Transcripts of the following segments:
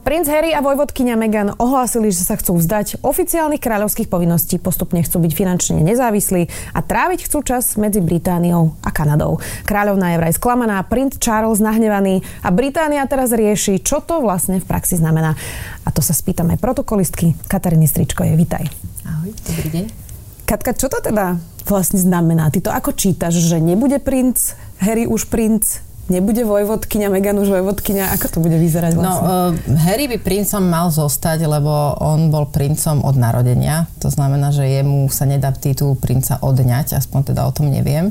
Princ Harry a vojvodkynia Meghan ohlásili, že sa chcú vzdať oficiálnych kráľovských povinností, postupne chcú byť finančne nezávislí a tráviť chcú čas medzi Britániou a Kanadou. Kráľovná je vraj sklamaná, princ Charles nahnevaný a Británia teraz rieši, čo to vlastne v praxi znamená. A to sa spýtam aj protokolistky. Kataríny Stričko je, vitaj. Ahoj, dobrý deň. Katka, čo to teda vlastne znamená? Ty to ako čítaš, že nebude princ, Harry už princ, nebude vojvodkyňa, Megan už vojvodkyňa, ako to bude vyzerať no, vlastne? No, uh, Harry by princom mal zostať, lebo on bol princom od narodenia. To znamená, že jemu sa nedá titul princa odňať, aspoň teda o tom neviem.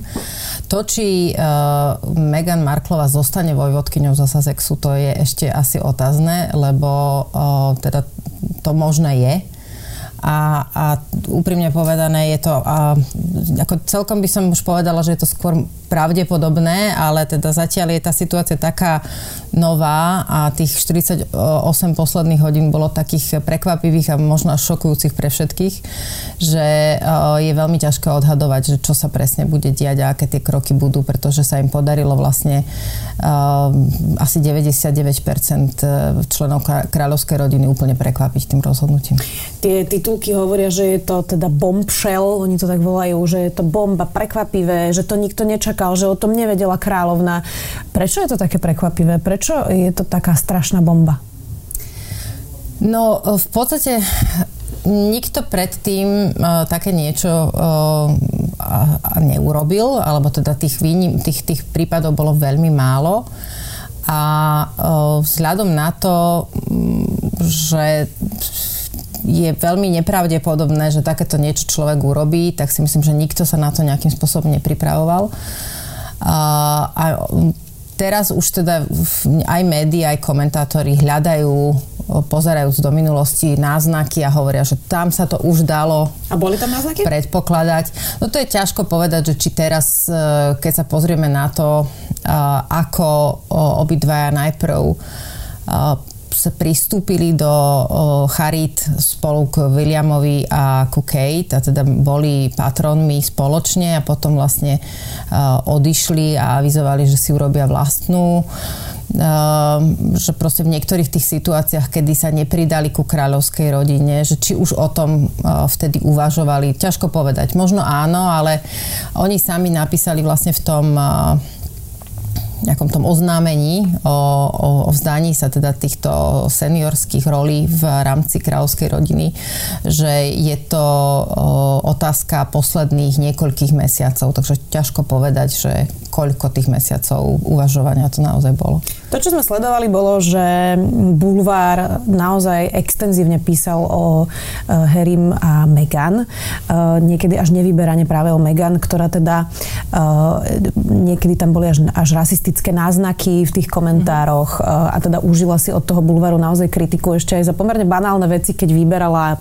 To, či uh, Meghan Marklova zostane vojvodkyňou zo Sussexu, to je ešte asi otázne, lebo uh, teda to možné je a, a úprimne povedané je to, a, ako celkom by som už povedala, že je to skôr pravdepodobné, ale teda zatiaľ je tá situácia taká nová a tých 48 posledných hodín bolo takých prekvapivých a možno až šokujúcich pre všetkých, že je veľmi ťažké odhadovať, že čo sa presne bude diať a aké tie kroky budú, pretože sa im podarilo vlastne asi 99% členov kráľovskej rodiny úplne prekvapiť tým rozhodnutím. Tie titulky hovoria, že je to teda bombshell, oni to tak volajú, že je to bomba prekvapivé, že to nikto nečaká nečakal, že o tom nevedela kráľovna. Prečo je to také prekvapivé? Prečo je to taká strašná bomba? No, v podstate nikto predtým uh, také niečo uh, a, neurobil, alebo teda tých, výnim, tých, tých prípadov bolo veľmi málo. A uh, vzhľadom na to, že je veľmi nepravdepodobné, že takéto niečo človek urobí, tak si myslím, že nikto sa na to nejakým spôsobom nepripravoval. A, a teraz už teda aj médiá, aj komentátori hľadajú, pozerajú do minulosti náznaky a hovoria, že tam sa to už dalo a boli tam náznaky? predpokladať. No to je ťažko povedať, že či teraz, e, keď sa pozrieme na to, ako obidvaja najprv sa pristúpili do Charit spolu k Williamovi a ku Kate a teda boli patronmi spoločne a potom vlastne odišli a avizovali, že si urobia vlastnú že proste v niektorých tých situáciách, kedy sa nepridali ku kráľovskej rodine, že či už o tom vtedy uvažovali, ťažko povedať. Možno áno, ale oni sami napísali vlastne v tom nejakom tom oznámení o, o, o vzdaní sa teda týchto seniorských rolí v rámci kráľovskej rodiny, že je to o, otázka posledných niekoľkých mesiacov, takže ťažko povedať, že koľko tých mesiacov uvažovania to naozaj bolo. To, čo sme sledovali, bolo, že Bulvár naozaj extenzívne písal o uh, Harrym a Meghan. Uh, niekedy až nevyberane práve o Meghan, ktorá teda uh, niekedy tam boli až, až rasistické náznaky v tých komentároch uh, a teda užila si od toho Bulváru naozaj kritiku ešte aj za pomerne banálne veci, keď vyberala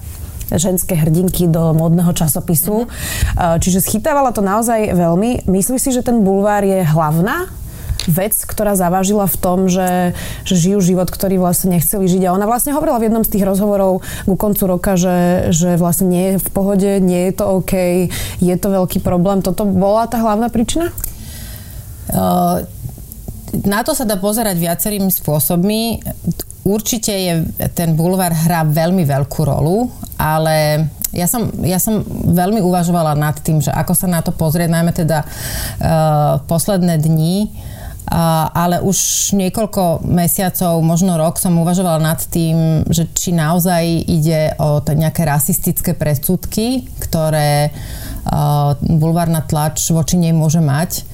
ženské hrdinky do modného časopisu. Čiže schytávala to naozaj veľmi. Myslíš si, že ten bulvár je hlavná vec, ktorá zavážila v tom, že, že žijú život, ktorý vlastne nechceli žiť. A ona vlastne hovorila v jednom z tých rozhovorov ku koncu roka, že, že vlastne nie je v pohode, nie je to OK, je to veľký problém. Toto bola tá hlavná príčina? Uh, na to sa dá pozerať viacerými spôsobmi. Určite je, ten bulvár hrá veľmi veľkú rolu, ale ja som, ja som veľmi uvažovala nad tým, že ako sa na to pozrieť, najmä teda uh, posledné dni ale už niekoľko mesiacov, možno rok som uvažovala nad tým, že či naozaj ide o nejaké rasistické predsudky, ktoré bulvárna tlač voči nej môže mať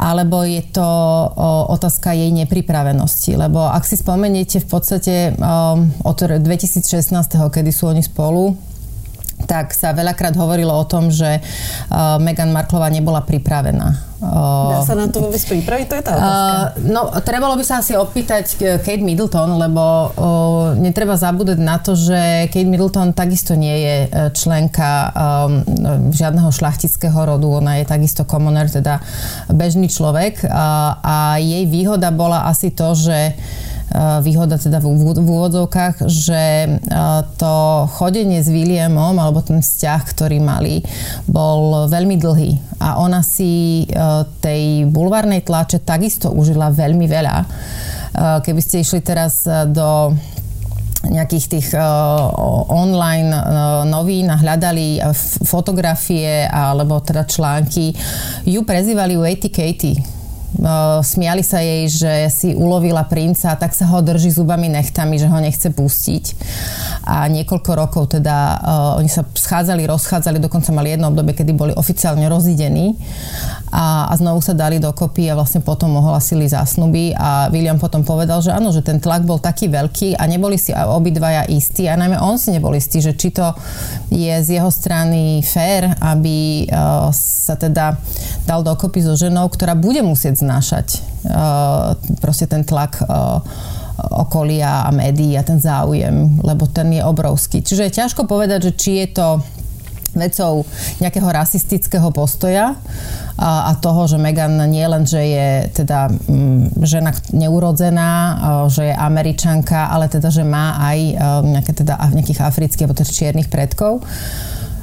alebo je to otázka jej nepripravenosti. Lebo ak si spomeniete v podstate od 2016, kedy sú oni spolu, tak sa veľakrát hovorilo o tom, že uh, Meghan Marklová nebola pripravená. Uh, Dá sa na to vôbec pripraviť? To je tá otázka. Uh, no, trebalo by sa asi opýtať uh, Kate Middleton, lebo uh, netreba zabúdať na to, že Kate Middleton takisto nie je uh, členka um, žiadneho šlachtického rodu. Ona je takisto komoner, teda bežný človek. Uh, a jej výhoda bola asi to, že výhoda teda v úvodzovkách, že to chodenie s Williamom alebo ten vzťah, ktorý mali, bol veľmi dlhý a ona si tej bulvárnej tlače takisto užila veľmi veľa. Keby ste išli teraz do nejakých tých uh, online uh, novín a hľadali uh, fotografie alebo teda články, ju prezývali Waity Katie smiali sa jej, že si ulovila princa, tak sa ho drží zubami nechtami, že ho nechce pustiť. A niekoľko rokov teda oni sa schádzali, rozchádzali, dokonca mali jedno obdobie, kedy boli oficiálne rozidení a, a znovu sa dali dokopy a vlastne potom ohlasili zásnuby a William potom povedal, že áno, že ten tlak bol taký veľký a neboli si obidvaja istí a najmä on si nebol istý, že či to je z jeho strany fér, aby uh, sa teda dal dokopy so ženou, ktorá bude musieť znášať uh, proste ten tlak uh, okolia a médií a ten záujem, lebo ten je obrovský. Čiže je ťažko povedať, že či je to vecou nejakého rasistického postoja a, a toho, že Megan nie len, že je teda mm, žena neurodzená, že je američanka, ale teda, že má aj nejaké teda nejakých afrických alebo teda čiernych predkov.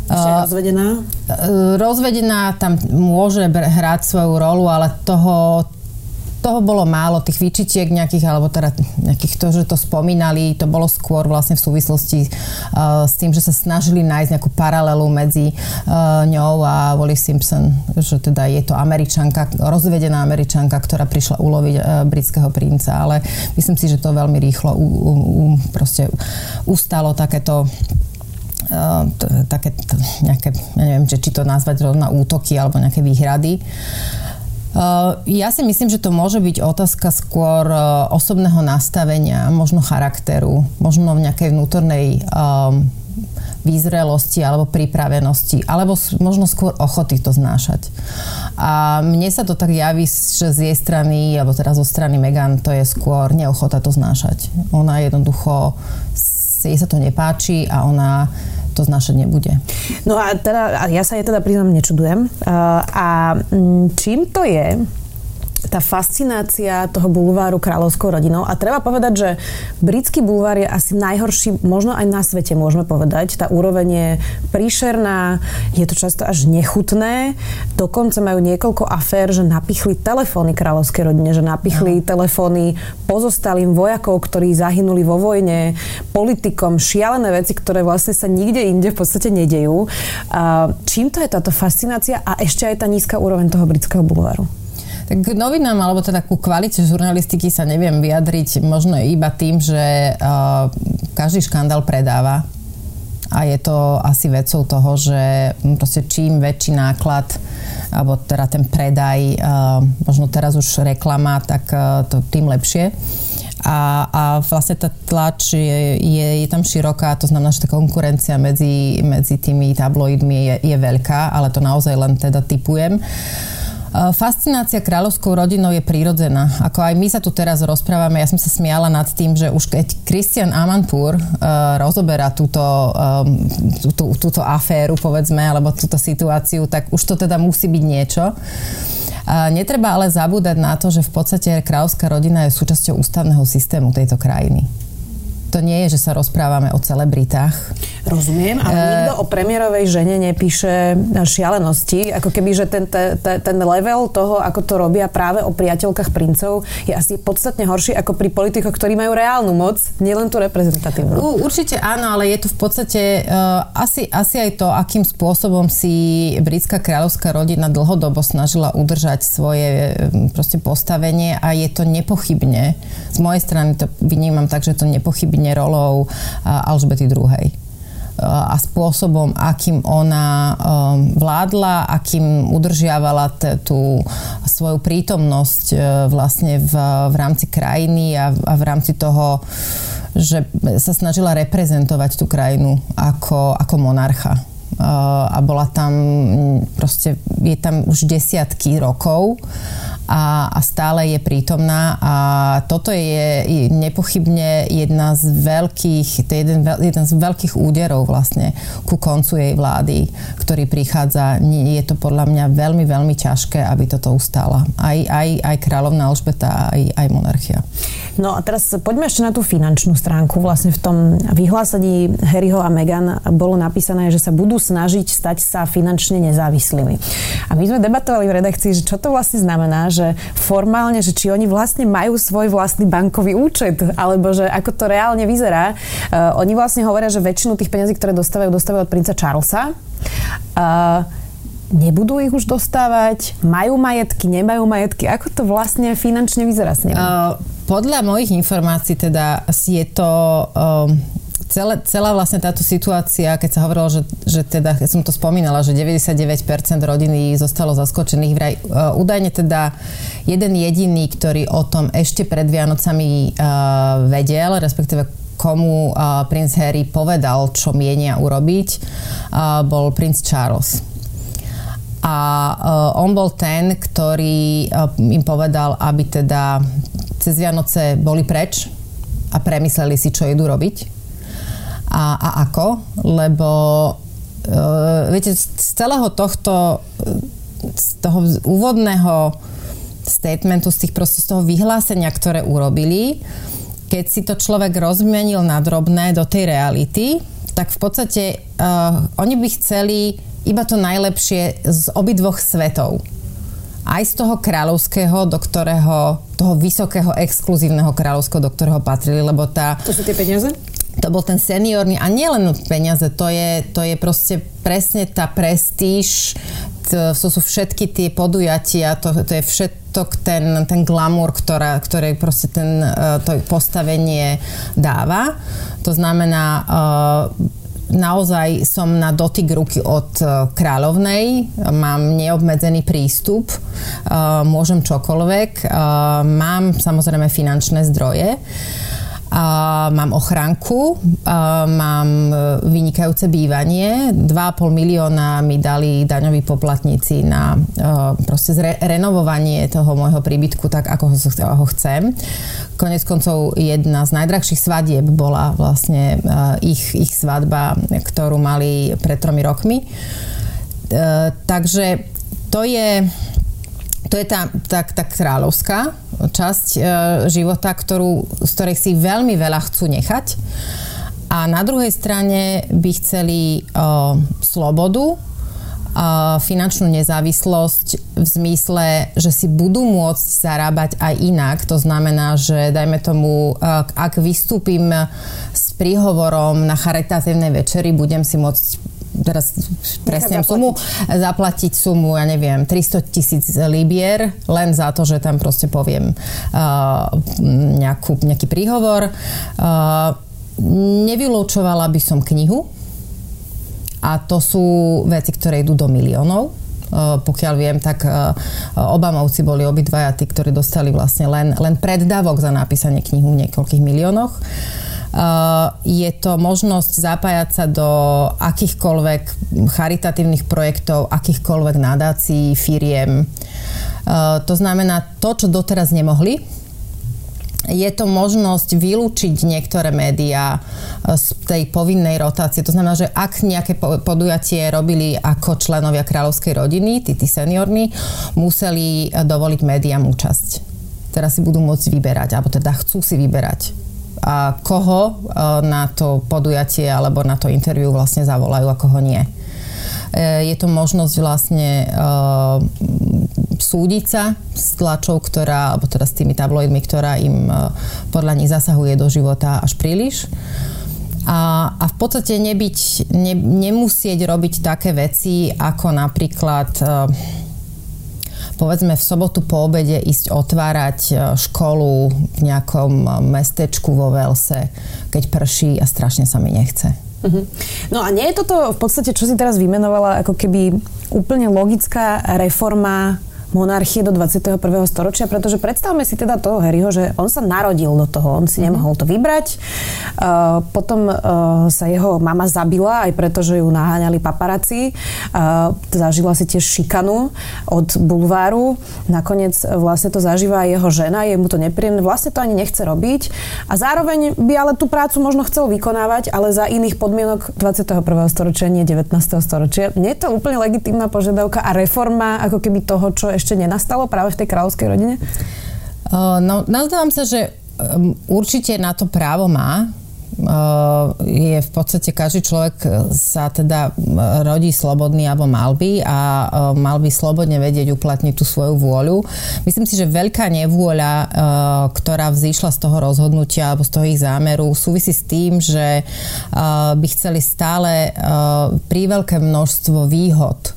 Ešte rozvedená? Rozvedená tam môže hrať svoju rolu, ale toho, toho bolo málo, tých výčitiek nejakých, alebo teda nejakých to, že to spomínali, to bolo skôr vlastne v súvislosti uh, s tým, že sa snažili nájsť nejakú paralelu medzi uh, ňou a Wally Simpson, že teda je to američanka, rozvedená američanka, ktorá prišla uloviť uh, britského princa, ale myslím si, že to veľmi rýchlo u, u, u, proste ustalo takéto Uh, také nejaké, ja neviem, či to nazvať rovna útoky alebo nejaké výhrady. Eh, ja si myslím, že to môže byť otázka skôr eh, osobného nastavenia, možno charakteru, možno v nejakej vnútornej um, výzrelosti alebo pripravenosti, alebo možno skôr ochoty to znášať. A mne sa to tak javí, že z jej strany, alebo teraz zo strany Megan, to je skôr neochota to znášať. Ona jednoducho, jej sa to nepáči a ona to znášať nebude. No a teda, ja sa jej teda priznám, nečudujem. A mm, čím to je, tá fascinácia toho bulváru kráľovskou rodinou. A treba povedať, že britský bulvár je asi najhorší, možno aj na svete môžeme povedať. Tá úroveň je príšerná, je to často až nechutné. Dokonca majú niekoľko afér, že napichli telefóny kráľovskej rodine, že napichli no. telefóny pozostalým vojakov, ktorí zahynuli vo vojne, politikom, šialené veci, ktoré vlastne sa nikde inde v podstate nedejú. A čím to je táto fascinácia a ešte aj tá nízka úroveň toho britského bulváru? Tak k novinám, alebo teda ku kvalite žurnalistiky sa neviem vyjadriť možno iba tým, že uh, každý škandál predáva a je to asi vecou toho, že proste čím väčší náklad alebo teda ten predaj, možno teraz už reklama, tak to tým lepšie. A, a vlastne tá tlač je, je, je tam široká, to znamená, že tá konkurencia medzi, medzi tými tabloidmi je, je veľká, ale to naozaj len teda typujem. Uh, Fascinácia kráľovskou rodinou je prírodzená. Ako aj my sa tu teraz rozprávame, ja som sa smiala nad tým, že už keď Christian Amanpour uh, rozoberá túto, um, tú, túto aféru, povedzme, alebo túto situáciu, tak už to teda musí byť niečo. Uh, netreba ale zabúdať na to, že v podstate kráľovská rodina je súčasťou ústavného systému tejto krajiny to nie je, že sa rozprávame o celebritách. Rozumiem, ale uh, nikto o premiérovej žene nepíše šialenosti. Ako keby, že ten, ten, ten level toho, ako to robia práve o priateľkách princov, je asi podstatne horší ako pri politikoch, ktorí majú reálnu moc, nielen tú reprezentatívnu. U, určite áno, ale je to v podstate uh, asi, asi aj to, akým spôsobom si britská kráľovská rodina dlhodobo snažila udržať svoje um, proste postavenie a je to nepochybne. Z mojej strany to vnímam tak, že to nepochybne rolou Alžbety II a spôsobom, akým ona um, vládla, akým udržiavala t- tú svoju prítomnosť uh, vlastne v, v rámci krajiny a, a v rámci toho, že sa snažila reprezentovať tú krajinu ako, ako monarcha. Uh, a bola tam, proste je tam už desiatky rokov a, a stále je prítomná a toto je nepochybne jedna z veľkých, to je jeden, jeden z veľkých úderov vlastne ku koncu jej vlády, ktorý prichádza. Je to podľa mňa veľmi, veľmi ťažké, aby toto ustála. Aj, aj, aj kráľovná Alžbeta, aj, aj monarchia. No a teraz poďme ešte na tú finančnú stránku. Vlastne v tom vyhlásení Harryho a Meghan bolo napísané, že sa budú snažiť stať sa finančne nezávislými. A my sme debatovali v redakcii, že čo to vlastne znamená, že formálne, že či oni vlastne majú svoj vlastný bankový účet, alebo že ako to reálne vyzerá. Uh, oni vlastne hovoria, že väčšinu tých peniazí, ktoré dostávajú, dostávajú od princa Charlesa. Uh, nebudú ich už dostávať? Majú majetky, nemajú majetky? Ako to vlastne finančne vyzerá s nimi? Uh, podľa mojich informácií teda je to... Um, celé, celá vlastne táto situácia, keď sa hovorilo, že, že teda, keď som to spomínala, že 99% rodiny zostalo zaskočených, vraj uh, údajne teda jeden jediný, ktorý o tom ešte pred Vianocami uh, vedel, respektíve komu uh, princ Harry povedal, čo mienia urobiť, uh, bol princ Charles. A uh, on bol ten, ktorý uh, im povedal, aby teda cez Vianoce boli preč a premysleli si, čo idú robiť a, a ako, lebo uh, viete, z celého tohto z toho úvodného statementu, z tých proste z toho vyhlásenia, ktoré urobili, keď si to človek rozmenil na drobné do tej reality, tak v podstate uh, oni by chceli iba to najlepšie z obidvoch svetov. Aj z toho kráľovského, do ktorého, toho vysokého, exkluzívneho kráľovského, do ktorého patrili, lebo tá... To sú tie peniaze? To bol ten seniorný, a nielen peniaze, to je, to je proste presne tá prestíž, to, sú všetky tie podujatia, to, to je všetok ten, ten glamour, ktorá, ktoré proste ten, e, to postavenie dáva. To znamená, uh, naozaj som na dotyk ruky od e, kráľovnej, mám neobmedzený prístup, e, môžem čokoľvek, e, mám samozrejme finančné zdroje. Mám ochránku, mám vynikajúce bývanie. 2,5 milióna mi dali daňoví poplatníci na proste zre, renovovanie toho môjho príbytku tak, ako ho chcem. Konec koncov jedna z najdrahších svadieb bola vlastne ich, ich svadba, ktorú mali pred tromi rokmi. Takže to je to je tá, tá, tá kráľovská časť e, života, ktorú, z ktorej si veľmi veľa chcú nechať. A na druhej strane by chceli e, slobodu, a finančnú nezávislosť v zmysle, že si budú môcť zarábať aj inak. To znamená, že dajme tomu, e, ak vystúpim s príhovorom na charitatívnej večeri, budem si môcť teraz presne sumu, zaplatiť sumu, ja neviem, 300 tisíc libier, len za to, že tam proste poviem uh, nejakú, nejaký príhovor. Uh, nevylúčovala by som knihu a to sú veci, ktoré idú do miliónov. Uh, pokiaľ viem, tak Obamovci boli obidvaja tí, ktorí dostali vlastne len, len preddavok za napísanie knihu v niekoľkých miliónoch. Eh, je to možnosť zapájať sa do akýchkoľvek charitatívnych projektov, akýchkoľvek nadácií, firiem. Eh, to znamená, to, čo doteraz nemohli, je to možnosť vylúčiť niektoré médiá eh, z tej povinnej rotácie. To znamená, že ak nejaké podujatie robili ako členovia kráľovskej rodiny, tí, tí seniorní, museli dovoliť médiám účasť. Teraz si budú môcť vyberať, alebo teda chcú si vyberať a koho e, na to podujatie alebo na to interviu vlastne zavolajú a koho nie. E, je to možnosť vlastne uh, súdiť sa s tlačou, ktorá, alebo teda s tými tabloidmi, ktorá im podľa nich zasahuje do života až príliš. A, a v podstate nebyť, ne, nemusieť robiť také veci, ako napríklad povedzme v sobotu po obede ísť otvárať e, školu v nejakom e, mestečku vo Velse, keď prší a strašne sa mi nechce. Uh-huh. No a nie je toto v podstate, čo si teraz vymenovala, ako keby úplne logická reforma monarchie do 21. storočia, pretože predstavme si teda toho Harryho, že on sa narodil do toho, on si mm-hmm. nemohol to vybrať. Uh, potom uh, sa jeho mama zabila, aj preto, že ju naháňali paparáci. Uh, zažila si tiež šikanu od bulváru. Nakoniec vlastne to zažíva aj jeho žena, je mu to nepríjemné, vlastne to ani nechce robiť. A zároveň by ale tú prácu možno chcel vykonávať, ale za iných podmienok 21. storočia, nie 19. storočia. Nie je to úplne legitímna požiadavka a reforma ako keby toho, čo ešte nenastalo práve v tej kráľovskej rodine? No, nazdávam sa, že určite na to právo má. Je v podstate každý človek sa teda rodí slobodný alebo mal by a mal by slobodne vedieť uplatniť tú svoju vôľu. Myslím si, že veľká nevôľa, ktorá vzýšla z toho rozhodnutia alebo z toho ich zámeru, súvisí s tým, že by chceli stále príveľké množstvo výhod Eh,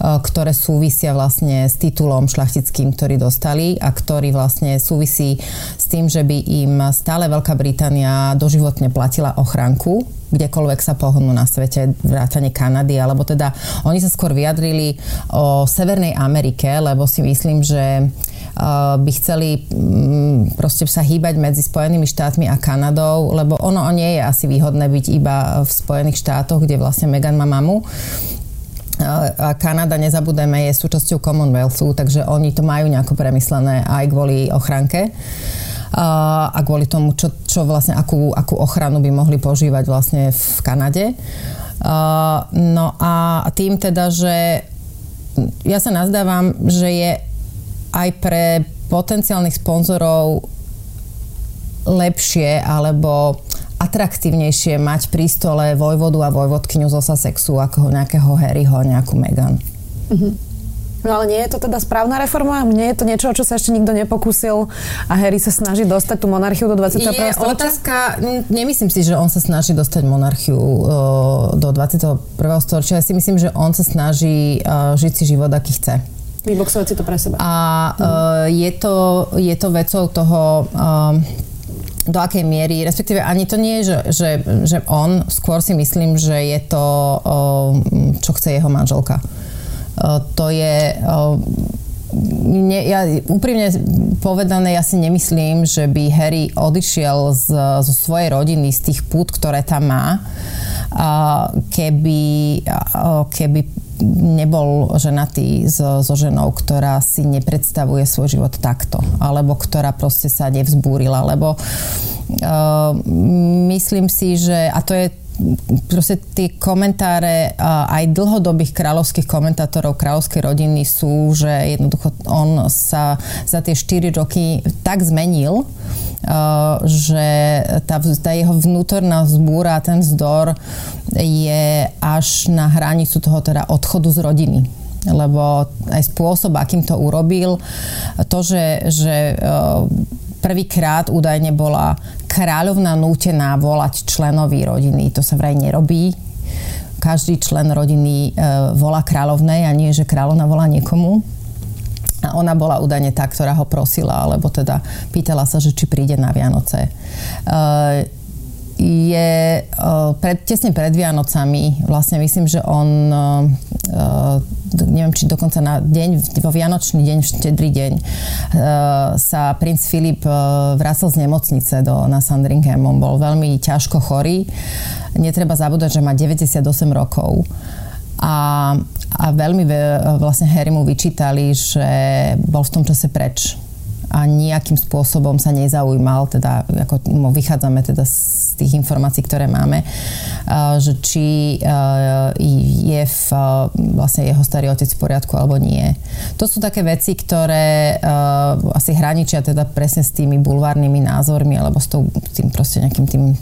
ktoré súvisia vlastne s titulom šlachtickým, ktorý dostali a ktorý vlastne súvisí s tým, že by im stále Veľká Británia doživotne platila ochranku kdekoľvek sa pohnú na svete, vrátane Kanady, alebo teda oni sa skôr vyjadrili o Severnej Amerike, lebo si myslím, že eh, by chceli mm, proste sa hýbať medzi Spojenými štátmi a Kanadou, lebo ono nie je asi výhodné byť iba v Spojených štátoch, kde vlastne Megan má mamu a Kanada, nezabudeme, je súčasťou Commonwealthu, takže oni to majú nejako premyslené aj kvôli ochranke a kvôli tomu, čo, čo vlastne, akú, akú ochranu by mohli požívať vlastne v Kanade. No a tým teda, že ja sa nazdávam, že je aj pre potenciálnych sponzorov lepšie alebo atraktívnejšie mať pri stole vojvodu a vojvodkyňu zo Sussexu ako nejakého Harryho, nejakú Meghan. Mm-hmm. No ale nie je to teda správna reforma? Nie je to niečo, o čo sa ešte nikto nepokúsil a Harry sa snaží dostať tú monarchiu do 21. Je storočia? otázka, nemyslím si, že on sa snaží dostať monarchiu uh, do 21. storočia. Ja si myslím, že on sa snaží uh, žiť si život, aký chce. Vyboxovať si to pre seba. A uh, je, to, je to vecou toho uh, do akej miery, respektíve ani to nie je, že, že, že on, skôr si myslím, že je to, čo chce jeho manželka. To je... Ne, ja úprimne povedané, ja si nemyslím, že by Harry odišiel z, zo svojej rodiny, z tých pút, ktoré tam má, keby, keby nebol ženatý so, so ženou, ktorá si nepredstavuje svoj život takto, alebo ktorá proste sa nevzbúrila, lebo uh, myslím si, že, a to je proste tie komentáre aj dlhodobých kráľovských komentátorov kráľovskej rodiny sú, že jednoducho on sa za tie 4 roky tak zmenil, že tá, tá jeho vnútorná vzbúra, ten vzdor je až na hranicu toho teda odchodu z rodiny lebo aj spôsob, akým to urobil, to, že, že prvýkrát údajne bola kráľovná nútená volať členovi rodiny, to sa vraj nerobí. Každý člen rodiny volá kráľovnej a nie, že kráľovna volá niekomu. A ona bola údajne tá, ktorá ho prosila, alebo teda pýtala sa, že či príde na Vianoce. Uh, je uh, pred, tesne pred Vianocami, vlastne myslím, že on uh, neviem, či dokonca na deň, vo Vianočný deň, v štedrý deň sa princ Filip vracal z nemocnice do, na Sandringham. On bol veľmi ťažko chorý. Netreba zabúdať, že má 98 rokov. A, a veľmi vlastne Harry mu vyčítali, že bol v tom čase preč a nejakým spôsobom sa nezaujímal, teda ako vychádzame teda z tých informácií, ktoré máme, že či je v, vlastne jeho starý otec v poriadku alebo nie. To sú také veci, ktoré asi hraničia teda presne s tými bulvárnymi názormi alebo s, tým proste nejakým tým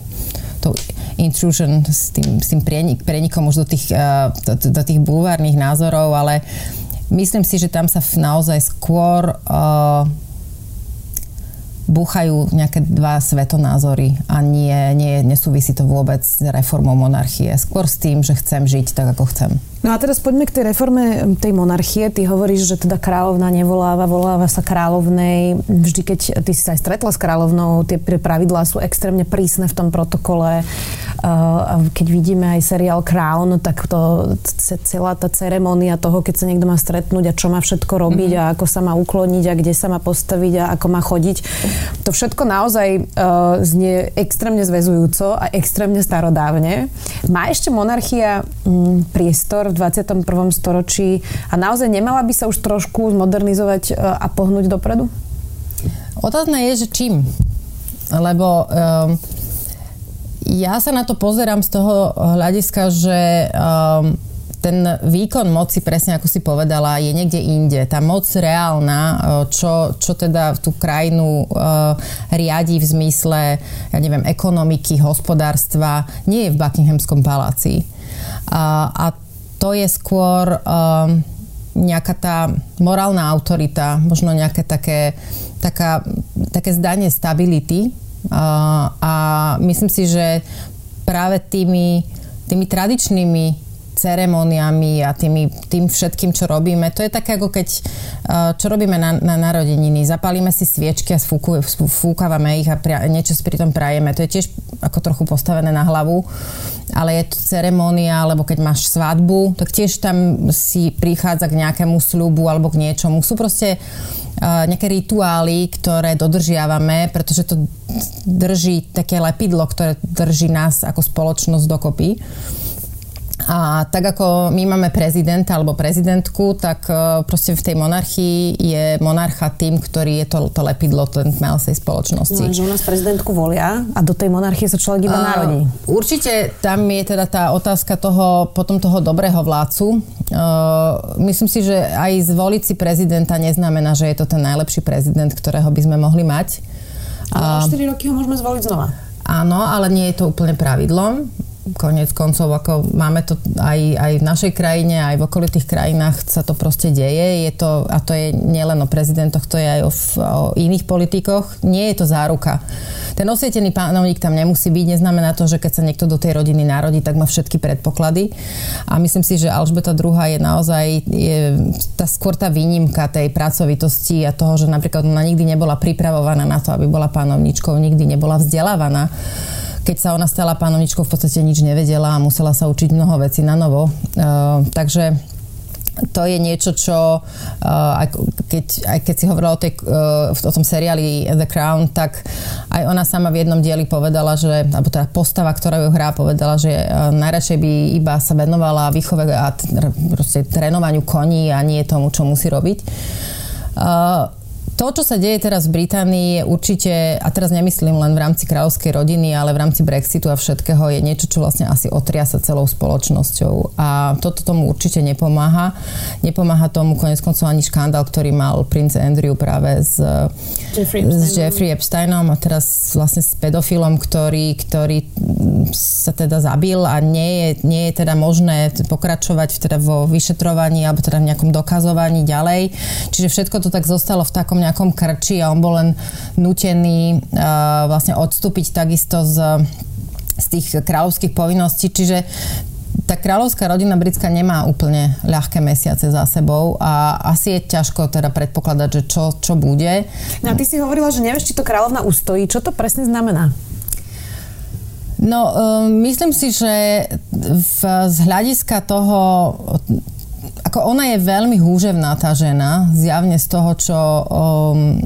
tou intrusion, s tým, s tým prienik, prienikom už do tých, do, do tých bulvárnych názorov, ale myslím si, že tam sa naozaj skôr uh, búchajú nejaké dva svetonázory a nie, nie, nesúvisí to vôbec s reformou monarchie. Skôr s tým, že chcem žiť tak, ako chcem. No a teraz poďme k tej reforme tej monarchie. Ty hovoríš, že teda kráľovna nevoláva, voláva sa kráľovnej. Vždy, keď ty si sa aj stretla s kráľovnou, tie pravidlá sú extrémne prísne v tom protokole. keď vidíme aj seriál Crown, tak to celá tá ceremonia toho, keď sa niekto má stretnúť a čo má všetko robiť mm-hmm. a ako sa má ukloniť a kde sa má postaviť a ako má chodiť. To všetko naozaj uh, znie extrémne zväzujúco a extrémne starodávne. Má ešte monarchia priestor v 21. storočí a naozaj nemala by sa už trošku zmodernizovať uh, a pohnúť dopredu? Otázne je, že čím. Lebo um, ja sa na to pozerám z toho hľadiska, že um, ten výkon moci, presne ako si povedala, je niekde inde. Tá moc reálna, uh, čo, čo teda tú krajinu uh, riadi v zmysle, ja neviem, ekonomiky, hospodárstva, nie je v Buckinghamskom paláci. A, a to je skôr um, nejaká tá morálna autorita, možno nejaké také, taká, také zdanie stability, a, a myslím si, že práve tými, tými tradičnými ceremoniami a tými, tým všetkým, čo robíme. To je také, ako keď, čo robíme na, na narodeniny. Zapálime si sviečky a sfúku, fúkavame ich a pria, niečo si pri tom prajeme. To je tiež ako trochu postavené na hlavu. Ale je to ceremónia, alebo keď máš svadbu, tak tiež tam si prichádza k nejakému sľubu alebo k niečomu. Sú proste nejaké rituály, ktoré dodržiavame, pretože to drží také lepidlo, ktoré drží nás ako spoločnosť dokopy. A tak ako my máme prezidenta alebo prezidentku, tak e, proste v tej monarchii je monarcha tým, ktorý je to, to lepidlo, ten tmel tej spoločnosti. No, že u nás prezidentku volia a do tej monarchie sa človek iba uh, narodí. Určite tam je teda tá otázka toho, potom toho dobrého vládcu. Uh, myslím si, že aj zvoliť si prezidenta neznamená, že je to ten najlepší prezident, ktorého by sme mohli mať. Ale uh, 4 roky ho môžeme zvoliť znova. Áno, ale nie je to úplne pravidlom konec koncov, ako máme to aj, aj v našej krajine, aj v okolitých krajinách sa to proste deje. Je to, a to je nielen o prezidentoch, to je aj o, o iných politikoch. Nie je to záruka. Ten osvietený pánovník tam nemusí byť, neznamená to, že keď sa niekto do tej rodiny narodí, tak má všetky predpoklady. A myslím si, že Alžbeta II je naozaj je tá, skôr tá výnimka tej pracovitosti a toho, že napríklad ona nikdy nebola pripravovaná na to, aby bola pánovničkou, nikdy nebola vzdelávaná keď sa ona stala pánovničkou, v podstate nič nevedela a musela sa učiť mnoho vecí na novo. Uh, takže to je niečo, čo uh, keď, aj keď si hovorila o, tej, uh, o tom seriáli The Crown, tak aj ona sama v jednom dieli povedala, že, alebo teda postava, ktorá ju hrá, povedala, že uh, najradšej by iba sa venovala výchove a t- proste trénovaniu koní a nie tomu, čo musí robiť. Uh, to, čo sa deje teraz v Británii, je určite, a teraz nemyslím len v rámci kráľovskej rodiny, ale v rámci Brexitu a všetkého, je niečo, čo vlastne asi otria sa celou spoločnosťou. A toto tomu určite nepomáha. Nepomáha tomu konec koncov ani škandál, ktorý mal princ Andrew práve s Jeffrey, s Jeffrey Epsteinom a teraz vlastne s pedofilom, ktorý, ktorý sa teda zabil a nie je, nie je teda možné pokračovať teda vo vyšetrovaní alebo teda v nejakom dokazovaní ďalej. Čiže všetko to tak zostalo v takom nejakom krči a on bol len nutený uh, vlastne odstúpiť takisto z, z tých kráľovských povinností. Čiže tá kráľovská rodina britská nemá úplne ľahké mesiace za sebou a asi je ťažko teda predpokladať, že čo, čo bude. No a ty si hovorila, že nevieš, či to kráľovna ustojí. Čo to presne znamená? No, um, myslím si, že v, z hľadiska toho ako ona je veľmi húževná tá žena, zjavne z toho, čo, um,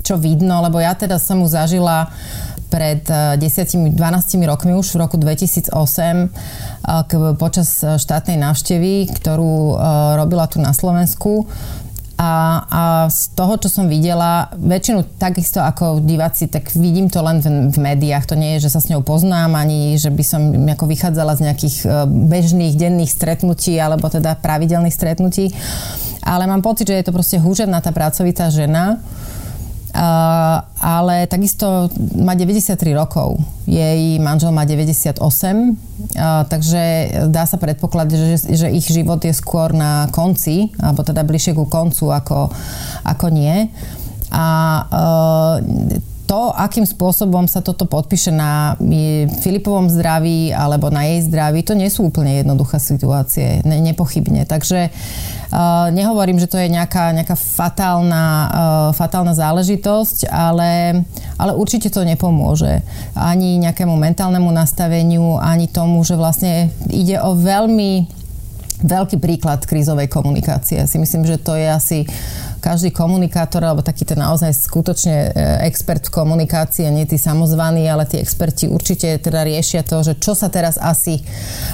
čo vidno, lebo ja teda som mu zažila pred 10-12 uh, rokmi, už v roku 2008, uh, počas uh, štátnej návštevy, ktorú robila tu na Slovensku a, a z toho, čo som videla, väčšinu takisto ako diváci, tak vidím to len v, v médiách. To nie je, že sa s ňou poznám, ani že by som ako vychádzala z nejakých e, bežných denných stretnutí alebo teda pravidelných stretnutí. Ale mám pocit, že je to proste húževná tá pracovitá žena Uh, ale takisto má 93 rokov. Jej manžel má 98, uh, takže dá sa predpokladať, že, že ich život je skôr na konci, alebo teda bližšie ku koncu ako, ako nie. A uh, to, akým spôsobom sa toto podpíše na Filipovom zdraví alebo na jej zdraví, to nie sú úplne jednoduché situácie, ne, nepochybne. Takže uh, nehovorím, že to je nejaká, nejaká fatálna, uh, fatálna záležitosť, ale, ale určite to nepomôže ani nejakému mentálnemu nastaveniu, ani tomu, že vlastne ide o veľmi veľký príklad krízovej komunikácie. Si myslím, že to je asi každý komunikátor, alebo taký ten naozaj skutočne e, expert v komunikácii, nie tí samozvaní, ale tí experti určite teda riešia to, že čo sa teraz asi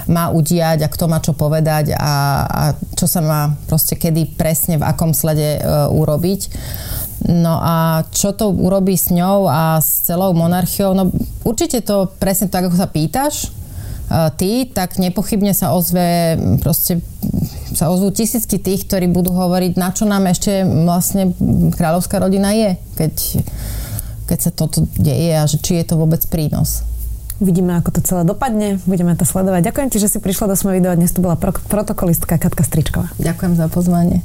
má udiať a kto má čo povedať a, a čo sa má proste kedy presne v akom slede uh, urobiť. No a čo to urobí s ňou a s celou monarchiou? No určite to presne tak, ako sa pýtaš, ty, tak nepochybne sa ozve proste sa ozvú tisícky tých, ktorí budú hovoriť, na čo nám ešte vlastne kráľovská rodina je, keď, keď sa toto deje a že či je to vôbec prínos. Uvidíme, ako to celé dopadne, budeme to sledovať. Ďakujem ti, že si prišla do svojho videa. Dnes to bola pro- protokolistka Katka Stričková. Ďakujem za pozvanie.